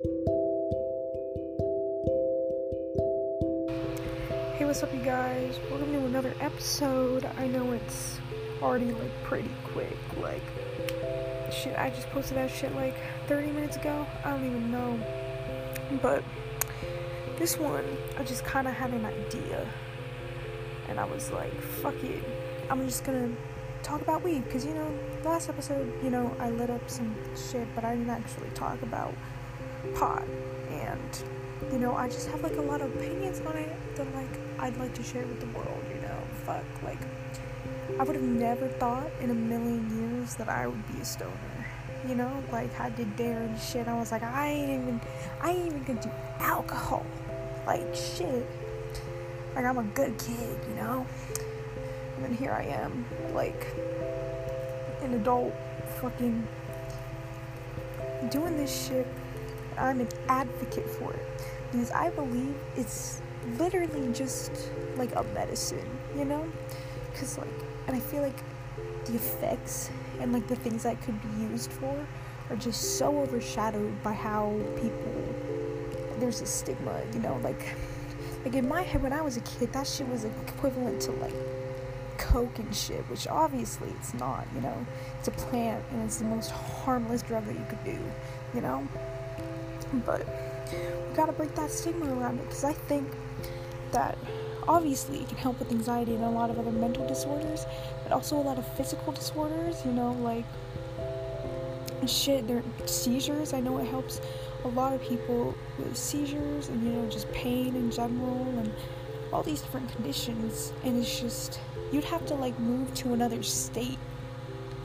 Hey, what's up, you guys? Welcome to another episode. I know it's already like pretty quick. Like, shit, I just posted that shit like 30 minutes ago. I don't even know. But this one, I just kind of had an idea. And I was like, fuck it. I'm just gonna talk about weed. Because, you know, last episode, you know, I lit up some shit, but I didn't actually talk about pot. And, you know, I just have like a lot of opinions on it that like I'd like to share with the world, you know. Fuck, like, I would have never thought in a million years that I would be a stoner. You know, like I did DARE and shit. I was like, I ain't even, I ain't even gonna do alcohol. Like shit. Like I'm a good kid, you know. And then here I am, like an adult, fucking doing this shit. I'm an advocate for it because I believe it's literally just like a medicine, you know? Because like, and I feel like the effects and like the things that could be used for are just so overshadowed by how people there's a stigma, you know, like like in my head when I was a kid, that shit was equivalent to like coke and shit, which obviously it's not, you know. It's a plant and it's the most harmless drug that you could do, you know. But we gotta break that stigma around it because I think that obviously it can help with anxiety and a lot of other mental disorders, but also a lot of physical disorders, you know, like shit, there seizures. I know it helps a lot of people with seizures and you know just pain in general and all these different conditions and it's just you'd have to like move to another state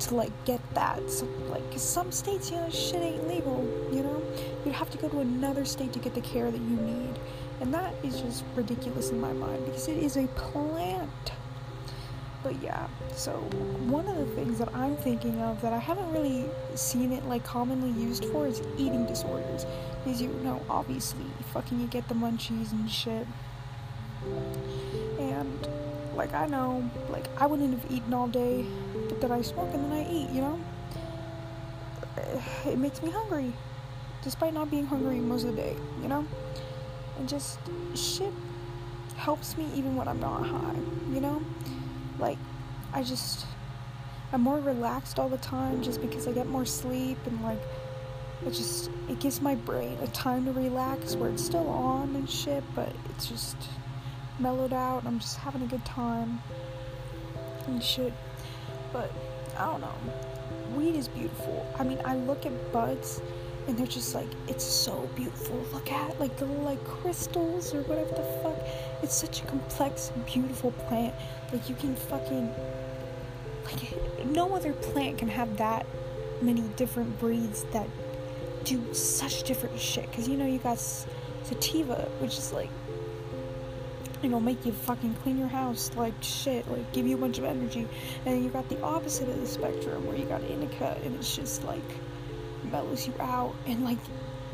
to like get that. So like some states you know shit ain't legal you know? You'd have to go to another state to get the care that you need. And that is just ridiculous in my mind because it is a plant. But yeah so one of the things that i'm thinking of that i haven't really seen it like commonly used for is eating disorders. Because you know obviously fucking you get the munchies and shit. And like i know like i wouldn't have eaten all day then i smoke and then i eat you know? It makes me hungry despite not being hungry most of the day you know? And just shit helps me even when i'm not high you know? Like I just I'm more relaxed all the time just because I get more sleep and like it just it gives my brain a time to relax where it's still on and shit but it's just mellowed out and I'm just having a good time and shit but I don't know. Weed is beautiful. I mean I look at buds and they're just like it's so beautiful. Look at like the little like crystals or whatever the fuck. It's such a complex beautiful plant. Like you can fucking like no other plant can have that many different breeds that do such different shit. Because you know you got sativa which is like know make you fucking clean your house like shit like give you a bunch of energy. And you got the opposite of the spectrum where you got indica and it's just like mellows you out. And like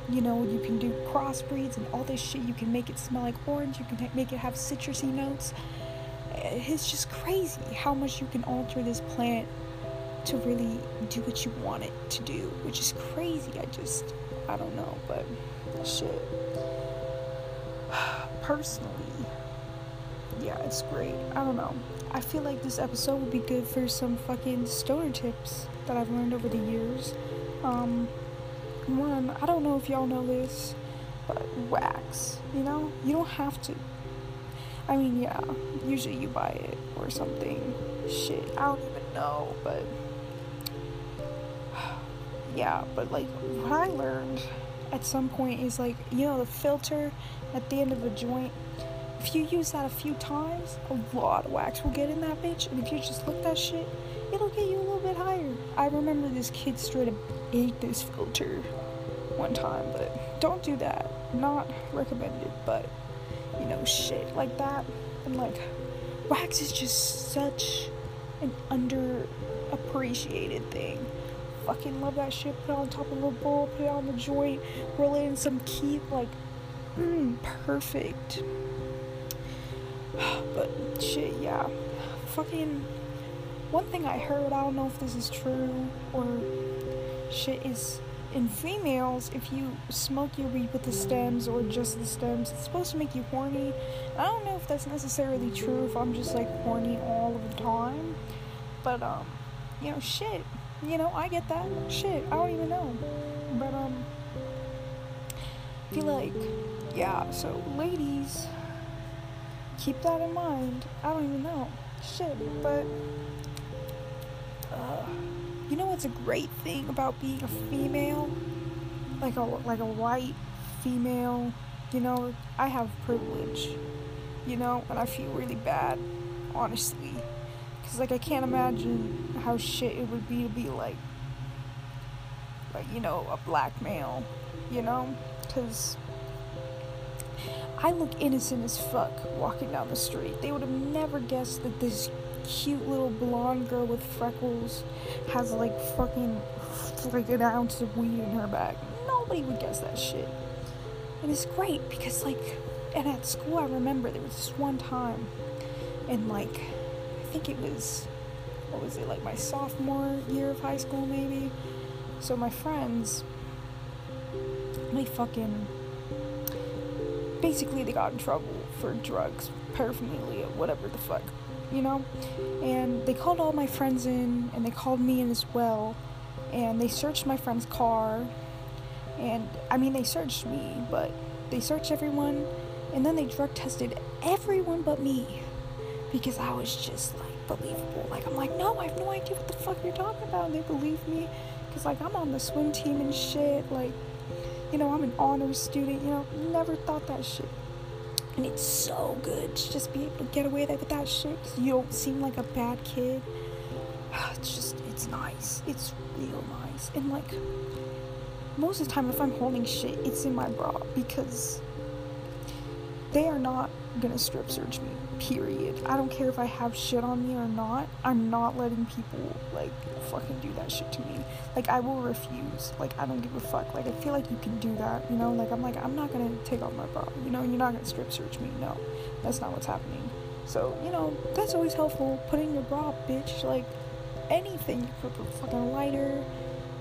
you know you can do crossbreeds and all this shit. You can make it smell like orange. You can make it have citrusy notes. It's just crazy how much you can alter this plant to really do what you want it to do which is crazy. I just i don't know but shit. Personally yeah it's great i don't know i feel like this episode would be good for some fucking stoner tips that i've learned over the years um, one, I don't know if y'all know this, but wax, you know, you don't have to. I mean, yeah, usually you buy it or something. Shit, I don't even know, but yeah, but like what I learned at some point is like, you know, the filter at the end of a joint. If you use that a few times, a lot of wax will get in that bitch, and if you just lick that shit, it'll get you a little bit higher. I remember this kid straight up ate this filter one time, but don't do that. Not recommended, but you know, shit like that. And like, wax is just such an underappreciated thing. Fucking love that shit. Put it on top of a bowl, put it on the joint, roll it in some keef, like, mmm, perfect. But shit, yeah. Fucking one thing I heard, I don't know if this is true or shit, is in females, if you smoke your weed with the stems or just the stems, it's supposed to make you horny. I don't know if that's necessarily true, if I'm just like horny all of the time. But, um, you know, shit. You know, I get that. Shit, I don't even know. But, um, I feel like, yeah, so ladies, keep that in mind. I don't even know. Shit, but, uh, you know what's a great thing about being a female? Like a like a white female, you know, I have privilege, you know, and I feel really bad, honestly. Cuz like I can't imagine how shit it would be to be like like, you know, a black male, you know? Cuz I look innocent as fuck walking down the street. They would have never guessed that this cute little blonde girl with freckles has like fucking like an ounce of weed in her bag. Nobody would guess that shit. And it's great because like and at school I remember there was this one time and like I think it was what was it like my sophomore year of high school maybe. So my friends my fucking basically they got in trouble for drugs, paraphernalia, whatever the fuck you know? And they called all my friends in, and they called me in as well. And they searched my friend's car. And I mean, they searched me, but they searched everyone. And then they drug tested everyone but me. Because I was just like believable. Like, I'm like, no, I have no idea what the fuck you're talking about. And they believe me. Because, like, I'm on the swim team and shit. Like, you know, I'm an honors student. You know, never thought that shit and it's so good to just be able to get away with that shit you don't seem like a bad kid. It's just, it's nice. It's real nice. And like, most of the time, if I'm holding shit, it's in my bra because they are not gonna strip search me. Period. I don't care if I have shit on me or not. I'm not letting people like fucking do that shit to me. Like I will refuse. Like I don't give a fuck. Like I feel like you can do that, you know? Like I'm like I'm not gonna take off my bra. You know, you're not gonna strip search me. No. That's not what's happening. So, you know, that's always helpful. Putting your bra, bitch. Like anything. You put the fucking lighter,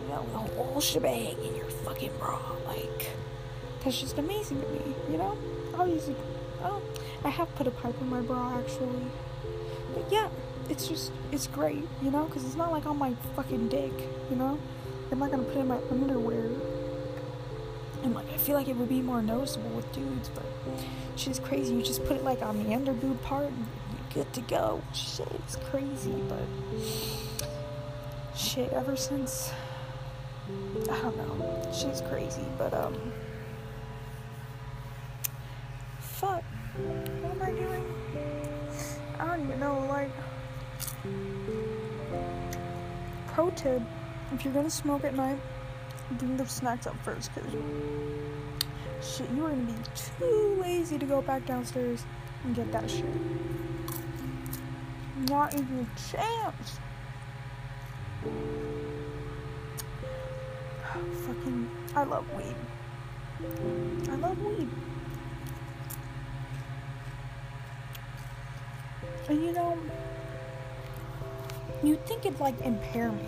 you know, the whole shebang in your fucking bra. Like that's just amazing to me, you know? It. Oh, I have put a pipe in my bra actually. But yeah, it's just, it's great, you know? Because it's not like on my fucking dick, you know? I'm not gonna put it in my underwear. And like, I feel like it would be more noticeable with dudes, but she's crazy. You just put it like on the underboob part and you're good to go. Shit, it's crazy, but shit, ever since, I don't know, she's crazy, but um, if you're gonna smoke at night, bring the snacks up first, because shit, you are gonna be too lazy to go back downstairs and get that shit. Not even a chance. Fucking, I love weed. I love weed. And you know, you'd think it'd like impair me.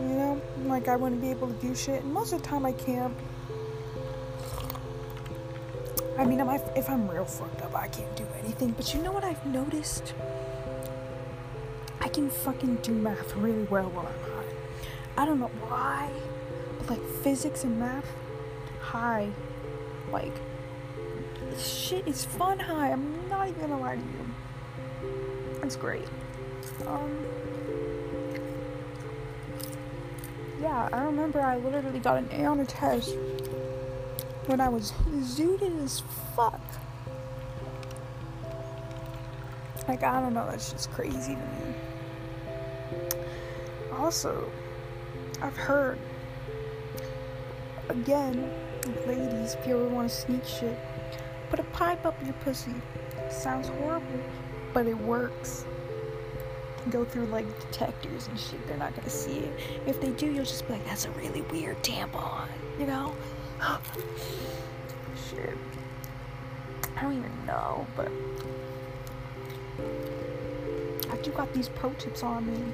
You know, like I wouldn't be able to do shit. And most of the time I can't. I mean, if I'm real fucked up, I can't do anything. But you know what I've noticed? I can fucking do math really well while I'm high. I don't know why, but like physics and math, high, like shit is fun high. I'm not even gonna lie to you. It's great. Um, yeah, I remember I literally got an A on a test when I was zooted as fuck. Like, I don't know, that's just crazy to me. Also, I've heard, again, ladies, if you ever want to sneak shit, put a pipe up your pussy. Sounds horrible, but it works go through like detectors and shit. They're not gonna see it. If they do, you'll just be like, that's a really weird tampon, you know? shit. I don't even know, but I do got these pro tips on me.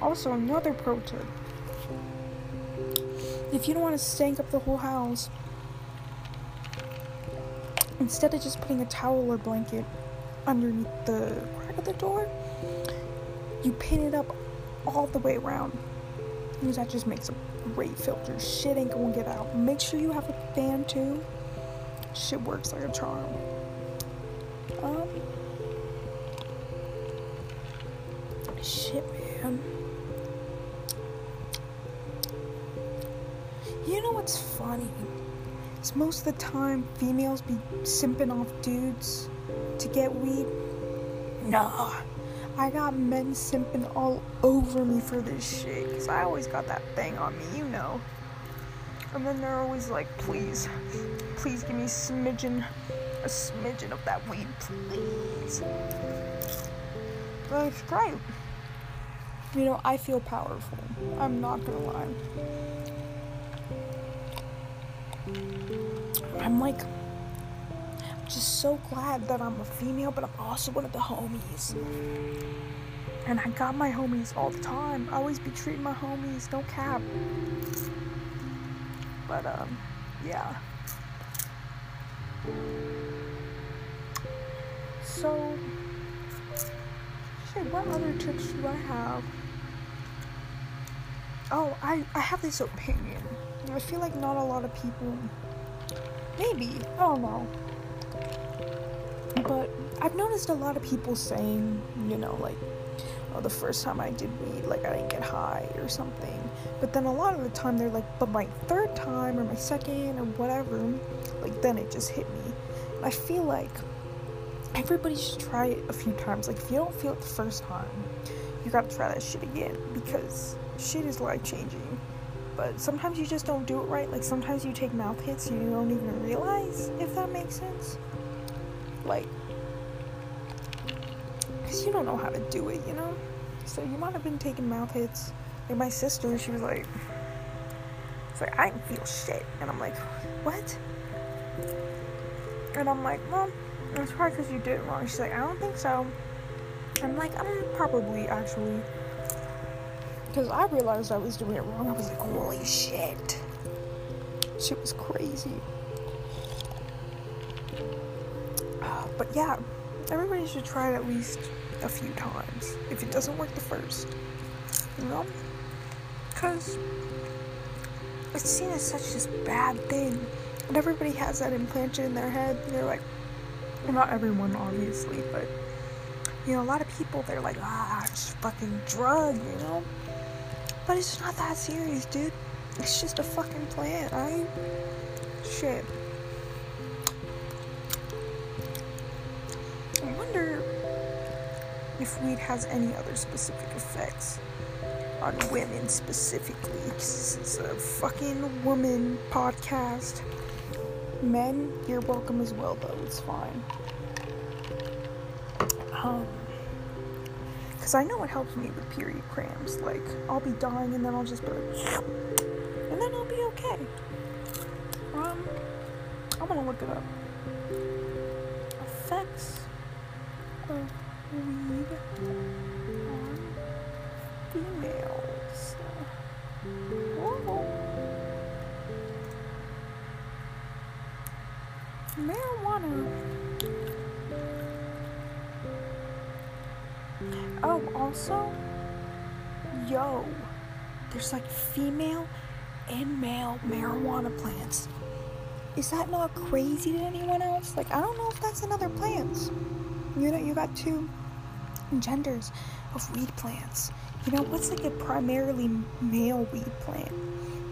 Also, another pro tip. if you don't want to stank up the whole house, instead of just putting a towel or blanket underneath the crack of the door, you pin it up all the way around. Because that just makes a great filter. Shit ain't gonna get out. Make sure you have a fan too. Shit works like a charm. Um, shit, man. You know what's funny? It's most of the time females be simping off dudes to get weed. Nah. I got men simping all over me for this shit. Cause I always got that thing on me, you know. And then they're always like, please, please give me a smidgen, a smidgen of that weed, please. But it's great. You know, I feel powerful. I'm not gonna lie. I'm like, so glad that I'm a female, but I'm also one of the homies. And I got my homies all the time. I always be treating my homies, no cap. But, um, yeah. So, shit, what other tips do I have? Oh, I, I have this opinion. I feel like not a lot of people, maybe, I don't know. I've noticed a lot of people saying, you know, like, oh, the first time I did weed, like, I didn't get high or something. But then a lot of the time they're like, but my third time or my second or whatever, like, then it just hit me. I feel like everybody should try it a few times. Like, if you don't feel it the first time, you gotta try that shit again because shit is life changing. But sometimes you just don't do it right. Like, sometimes you take mouth hits and you don't even realize, if that makes sense. Like, you don't know how to do it, you know? So you might have been taking mouth hits. Like, my sister, she was like, it's like, I didn't feel shit. And I'm like, what? And I'm like, well, that's probably because you did it wrong. She's like, I don't think so. I'm like, I'm probably actually. Because I realized I was doing it wrong. I was like, holy shit. Shit was crazy. Uh, but yeah, everybody should try it at least a few times. If it doesn't work the first. You know? Because it's seen as such this bad thing. And everybody has that implanted in their head. They're like, not everyone, obviously, but you know, a lot of people they're like, ah, it's a fucking drug, you know. But it's not that serious, dude. It's just a fucking plant. I shit. If weed has any other specific effects on women specifically. This is a fucking woman podcast. Men, you're welcome as well, though. It's fine. Um, because I know it helps me with period cramps. Like, I'll be dying and then I'll just be like, and then I'll be okay. Um, I'm gonna look it up. Marijuana plants. Is that not crazy to anyone else? Like, I don't know if that's in other plants. You know, you got two genders of weed plants. You know, what's like a primarily male weed plant?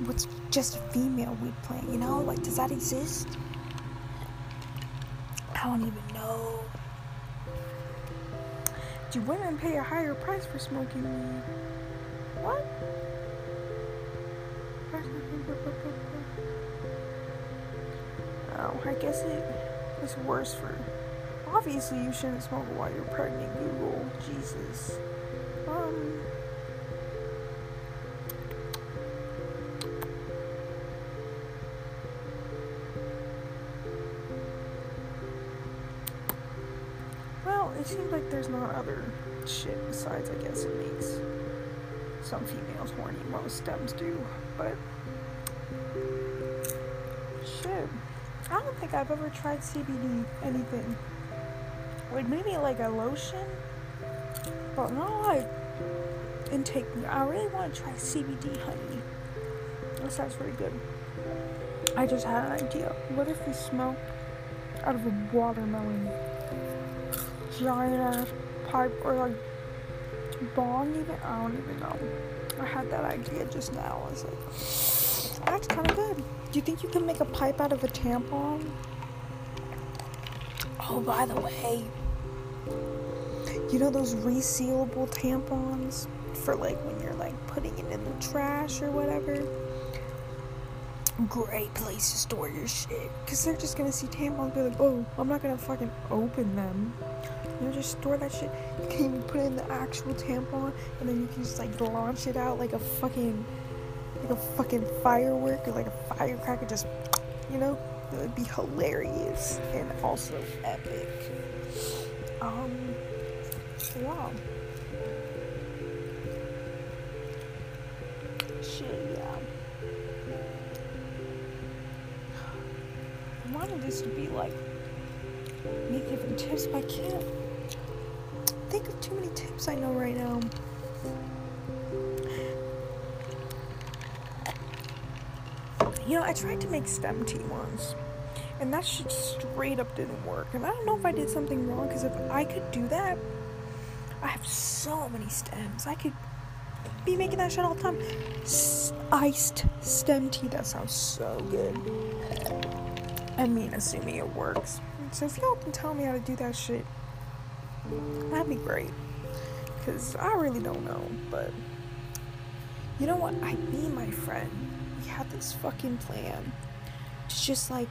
What's just a female weed plant? You know, like, does that exist? I don't even know. Do women pay a higher price for smoking weed? What? Oh, I guess it is worse for. Obviously, you shouldn't smoke while you're pregnant, Google. Jesus. Um. Well, it seems like there's not other shit besides, I guess, it makes some females horny. Most stems do. But, shit. I don't think I've ever tried CBD anything. Like maybe like a lotion, but not like intake. I really want to try CBD honey. That sounds pretty good. I just had an idea. What if we smoke out of a watermelon? Giant ass pipe or like bong even? I don't even know. I had that idea just now. I was like, that's kind of good. Do you think you can make a pipe out of a tampon? Oh, by the way, you know those resealable tampons for like when you're like putting it in the trash or whatever? Great place to store your shit. Because they're just gonna see tampons be like, oh, I'm not gonna fucking open them. You know, just store that shit. You can even put it in the actual tampon and then you can just like launch it out like a fucking like a fucking firework or like a firecracker just you know? It would be hilarious and also epic. Um yeah. Shit, yeah. I wanted this to be like me giving tips, but I can't think of too many tips I know right now. You know, I tried to make stem tea once, and that shit straight up didn't work. And I don't know if I did something wrong, because if I could do that, I have so many stems. I could be making that shit all the time. S- iced stem tea, that sounds so good. I mean, assuming it works. So if y'all can tell me how to do that shit, that'd be great. Because I really don't know, but you know what? I, me and my friend, we had this fucking plan to just like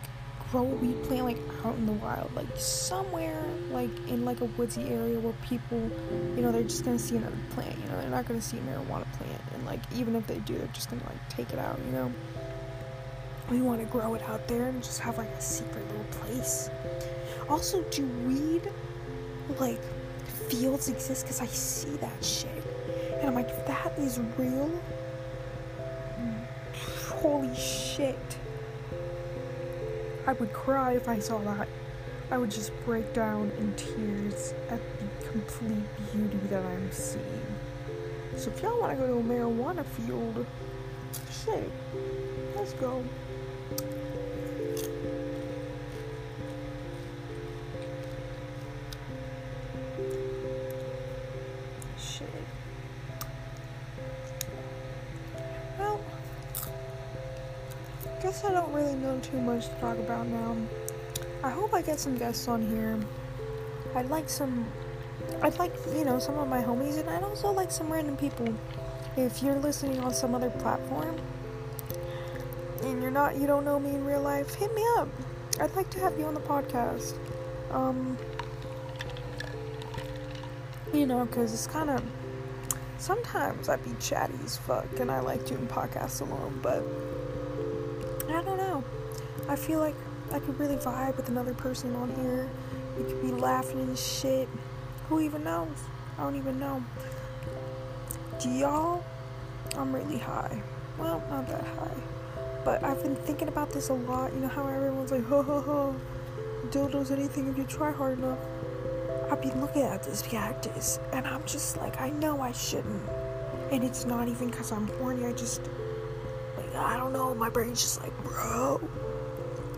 grow a weed plant like out in the wild, like somewhere like in like a woodsy area where people, you know, they're just gonna see another plant. You know, they're not gonna see a marijuana plant, and like even if they do, they're just gonna like take it out. You know. We want to grow it out there and just have like a secret little place. Also, do weed like fields exist? Because I see that shit. And I'm like, if that is real, holy shit. I would cry if I saw that. I would just break down in tears at the complete beauty that I'm seeing. So if y'all want to go to a marijuana field, shit, let's go. Guess I don't really know too much to talk about now. I hope I get some guests on here. I'd like some. I'd like, you know, some of my homies, and I'd also like some random people. If you're listening on some other platform and you're not, you don't know me in real life, hit me up. I'd like to have you on the podcast. Um, you know, because it's kind of. Sometimes I'd be chatty as fuck, and I like doing podcasts alone, but. I feel like I could really vibe with another person on here. We could be laughing and shit. Who even knows? I don't even know. Do y'all? I'm really high. Well, not that high. But I've been thinking about this a lot. You know how everyone's like, ho ho ho, dildos anything if you try hard enough. I've been looking at this cactus, and I'm just like, I know I shouldn't. And it's not even because I'm horny. I just, like, I don't know. My brain's just like, bro,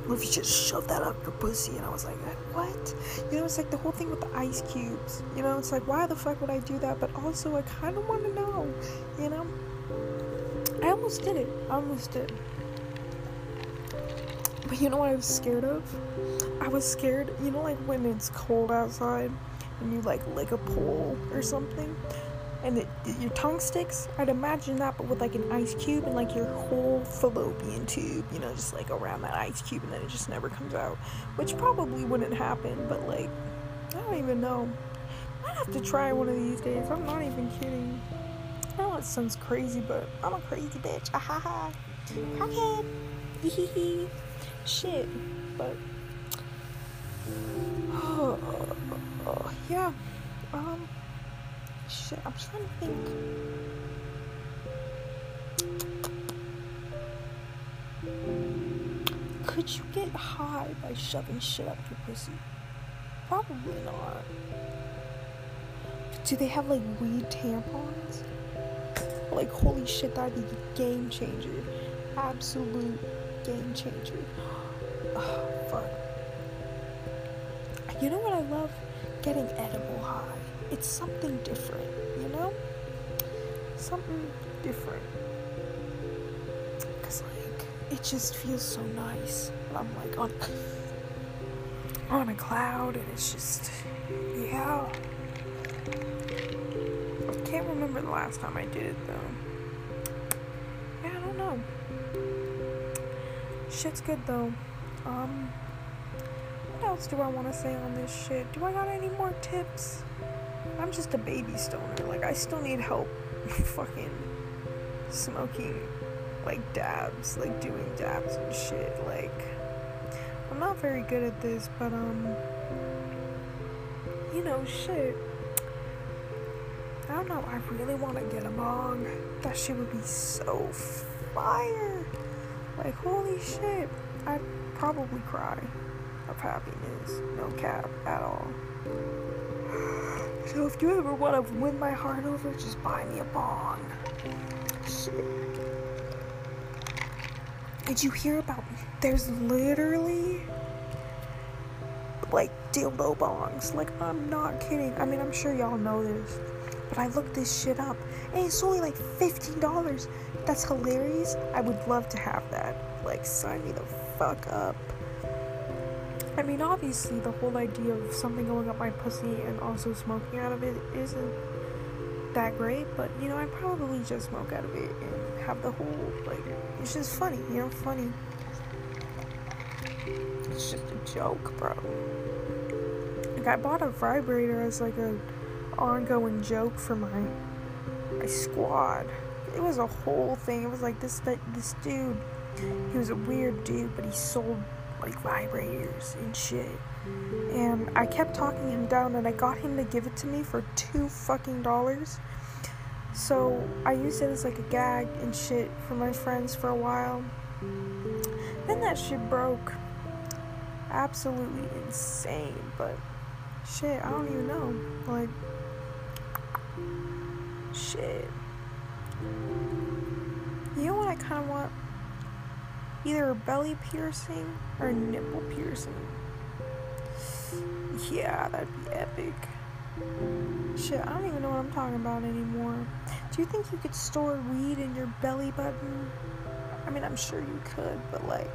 what if you just shove that up your pussy? And I was like, what? You know, it's like the whole thing with the ice cubes. You know, it's like, why the fuck would I do that? But also, I kind of want to know, you know? I almost did it. I almost did. But you know what I was scared of? I was scared, you know, like when it's cold outside and you like lick a pole or something and it, your tongue sticks. I'd imagine that, but with like an ice cube and like your whole fallopian tube, you know, just like around that ice cube and then it just never comes out. Which probably wouldn't happen, but like, I don't even know. I'd have to try one of these days. I'm not even kidding. I know it sounds crazy, but I'm a crazy bitch. Ah ha ha. Crackhead. Hee. Shit. But. Oh, yeah. Um. Shit. I'm trying to think. could you get high by shoving shit up your pussy? Probably not. Do they have like weed tampons? Like, holy shit, that'd be game changer. Absolute game changer. Oh, fuck. You know what I love? Getting edible high. It's something different, you know? Something different. Cause like it just feels so nice. I'm like on on a cloud and it's just yeah. I can't remember the last time I did it though. Yeah, I don't know. Shit's good though. Um what else do I want to say on this shit? Do I got any more tips? I'm just a baby stoner. Like, I still need help fucking smoking, like, dabs, like, doing dabs and shit. Like, I'm not very good at this, but, um, you know, shit. I don't know. I really want to get a bong. That shit would be so fire. Like, holy shit. I'd probably cry of happiness. No cap at all. So if you ever want to win my heart over, just buy me a bong. Did you hear about there's literally like dildo bongs. Like I'm not kidding. I mean I'm sure y'all know this. But I looked this shit up and it's only like $15. That's hilarious. I would love to have that. Like sign me the fuck up. I mean, obviously, the whole idea of something going up my pussy and also smoking out of it isn't that great, but you know, I probably just smoke out of it and have the whole like, it's just funny, you know, funny. It's just a joke, bro. Like, I bought a vibrator as like a ongoing joke for my my squad. It was a whole thing. It was like this this dude. He was a weird dude, but he sold like vibrators and shit. And I kept talking him down and I got him to give it to me for two fucking dollars. So I used it as like a gag and shit for my friends for a while. Then that shit broke. Absolutely insane, but shit, I don't even know. Like, shit. You know what I kind of want? Either a belly piercing or nipple piercing. Yeah, that'd be epic. Shit, I don't even know what I'm talking about anymore. Do you think you could store weed in your belly button? I mean, I'm sure you could, but like,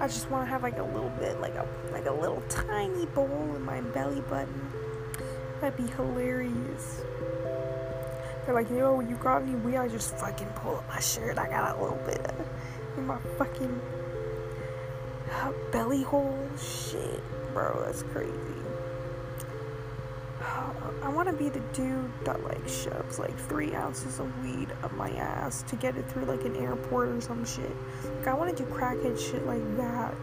I just want to have like a little bit, like a like a little tiny bowl in my belly button. That'd be hilarious. They're like, yo, you got any weed? I just fucking pull up my shirt. I got a little bit of in my fucking uh, belly hole. Shit, bro, that's crazy. Uh, I want to be the dude that like shoves like three ounces of weed up my ass to get it through like an airport or some shit. Like I want to do crackhead shit like that.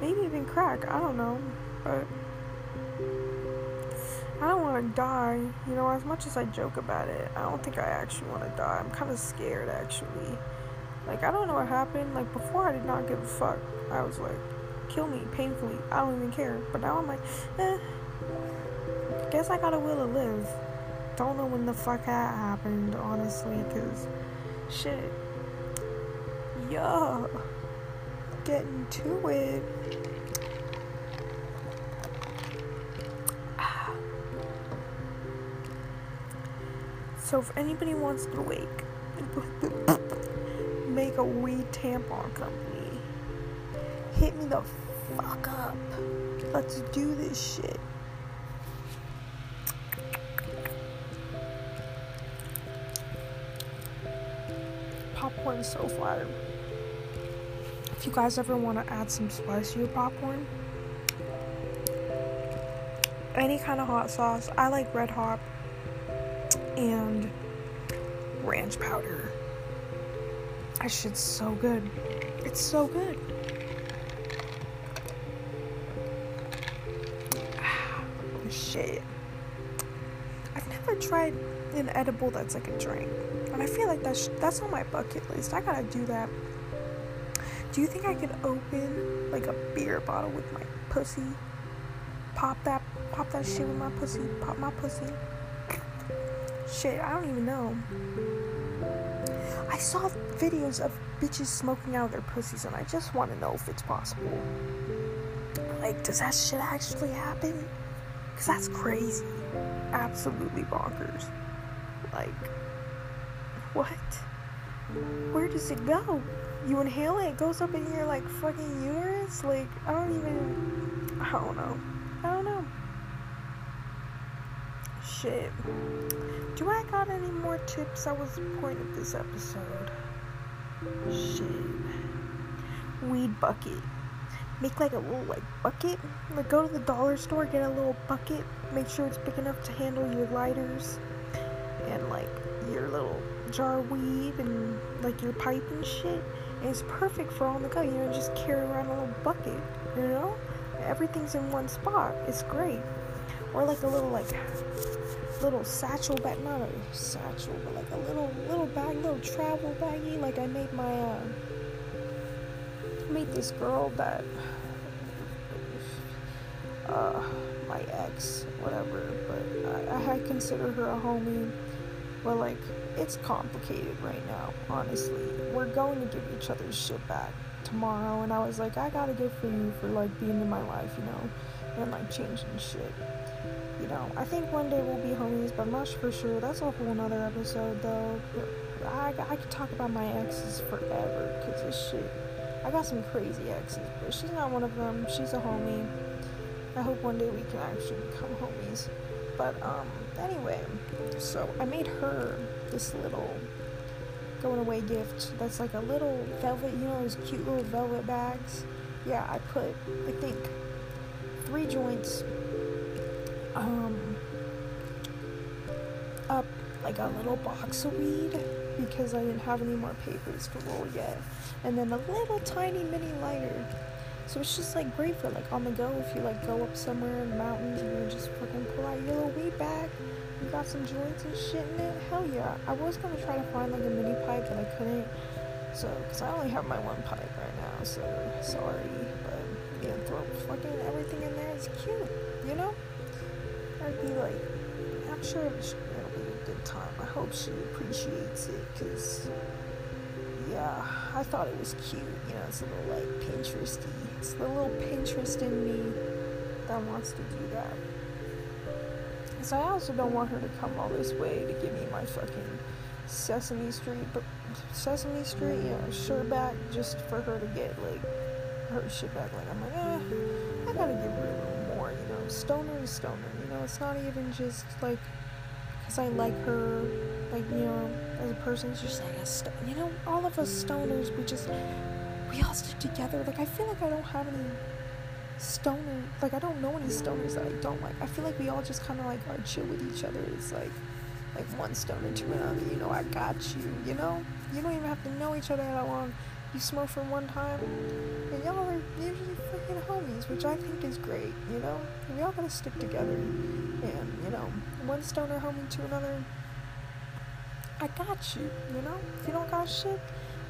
Maybe even crack. I don't know, but I don't want to die. You know, as much as I joke about it, I don't think I actually want to die. I'm kind of scared actually. Like, I don't know what happened. Like, before I did not give a fuck. I was like, kill me painfully. I don't even care. But now I'm like, eh. Guess I got a will to live. Don't know when the fuck that happened, honestly, because shit. Yeah. Getting to it. So if anybody wants to wake make a weed tampon company. Hit me the fuck up. Let's do this shit. Popcorn so fire. If you guys ever want to add some spice to your popcorn, any kind of hot sauce, I like red hot and ranch powder. That shit's so good. It's so good. shit. I've never tried an edible that's like a drink. And I feel like that's that's on my bucket list. I gotta do that. Do you think I could open like a beer bottle with my pussy? Pop that, pop that shit with my pussy. Pop my pussy. Shit, I don't even know. I saw videos of bitches smoking out their pussies, and I just want to know if it's possible. Like, does that shit actually happen? Because that's crazy. Absolutely bonkers. Like, what? Where does it go? You inhale it, it goes up in your, like, fucking uterus? Like, I don't even. I don't know. I don't know. Shit. Do I got any more tips? That was the point of this episode. Shit. Weed bucket. Make like a little like bucket. Like go to the dollar store, get a little bucket. Make sure it's big enough to handle your lighters and like your little jar weed and like your pipe and shit. And it's perfect for on the go. You know, just carry around a little bucket. You know, everything's in one spot. It's great. Or like a little like little satchel bag, not a satchel, but like a little little bag, little travel baggie. Like I made my uh, made this girl that uh, my ex, whatever. But I, I consider her a homie. But like, it's complicated right now. Honestly, we're going to give each other's shit back tomorrow, and I was like, I gotta give for you for like being in my life, you know, and like changing shit you know, I think one day we'll be homies, but not for sure. That's a whole nother episode, though. I, I could talk about my exes forever, because this shit. I got some crazy exes, but she's not one of them. She's a homie. I hope one day we can actually become homies. But, um, anyway, so I made her this little going away gift that's like a little velvet, you know, those cute little velvet bags. Yeah, I put, I think, three joints um, up like a little box of weed because I didn't have any more papers to roll yet, and then a little tiny mini lighter. So it's just like great for like on the go if you like go up somewhere in the mountains and you just fucking pull out your little weed bag. You got some joints and shit in it. Hell yeah! I was gonna try to find like a mini pipe, but I couldn't. So, cause I only have my one pipe right now. So sorry, but yeah, throw fucking everything in there. It's cute, you know. I'd be like, I'm sure it'll be a good time. I hope she appreciates it because, yeah, I thought it was cute. You know, it's a little like Pinteresty. It's the little Pinterest in me that wants to do that. Because I also don't want her to come all this way to give me my fucking Sesame Street, but Sesame Street, you know, shirt back just for her to get like her shit back. Like stoner to stoner know, it's not even just like because I like her, like you know, as a person. It's just like a st- you know, all of us stoners, we just we all stick together. Like I feel like I don't have any stoner, like I don't know any stoners that I don't like. I feel like we all just kind of like are chill with each other. It's like like one stoner to another. You know, I got you. You know, you don't even have to know each other that long. You smoke for one time, and y'all are usually freaking homies, which I think is great, you know? We all gotta stick together. And, you know, one stoner homie to another. I got you, you know? If you don't got shit,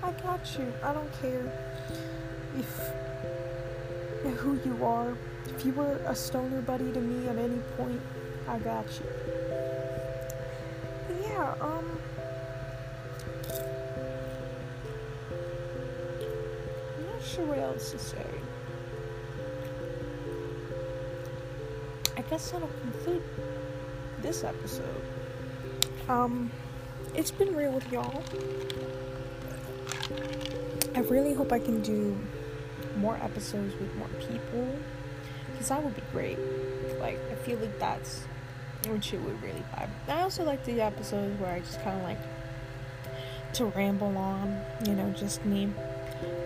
I got you. I don't care if who you are. If you were a stoner buddy to me at any point, I got you. But yeah, um sure what else to say. I guess that'll conclude this episode. Um, it's been real with y'all. I really hope I can do more episodes with more people because that would be great. Like, I feel like that's which it would really vibe. I also like the episodes where I just kind of like to ramble on, you know, just me.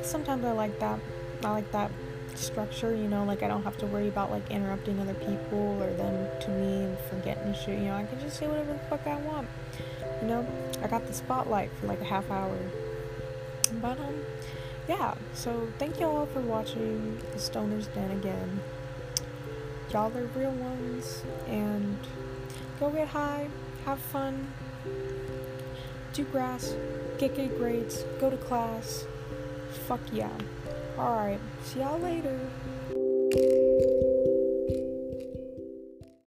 Sometimes I like that. I like that structure, you know, like I don't have to worry about like interrupting other people or them to me forgetting shit, you know, I can just say whatever the fuck I want. You know, I got the spotlight for like a half hour. But um yeah, so thank you all for watching the Stoner's Den again. Y'all are real ones and go get high, have fun, do grass, get good grades, go to class. Fuck yeah. Alright, see y'all later.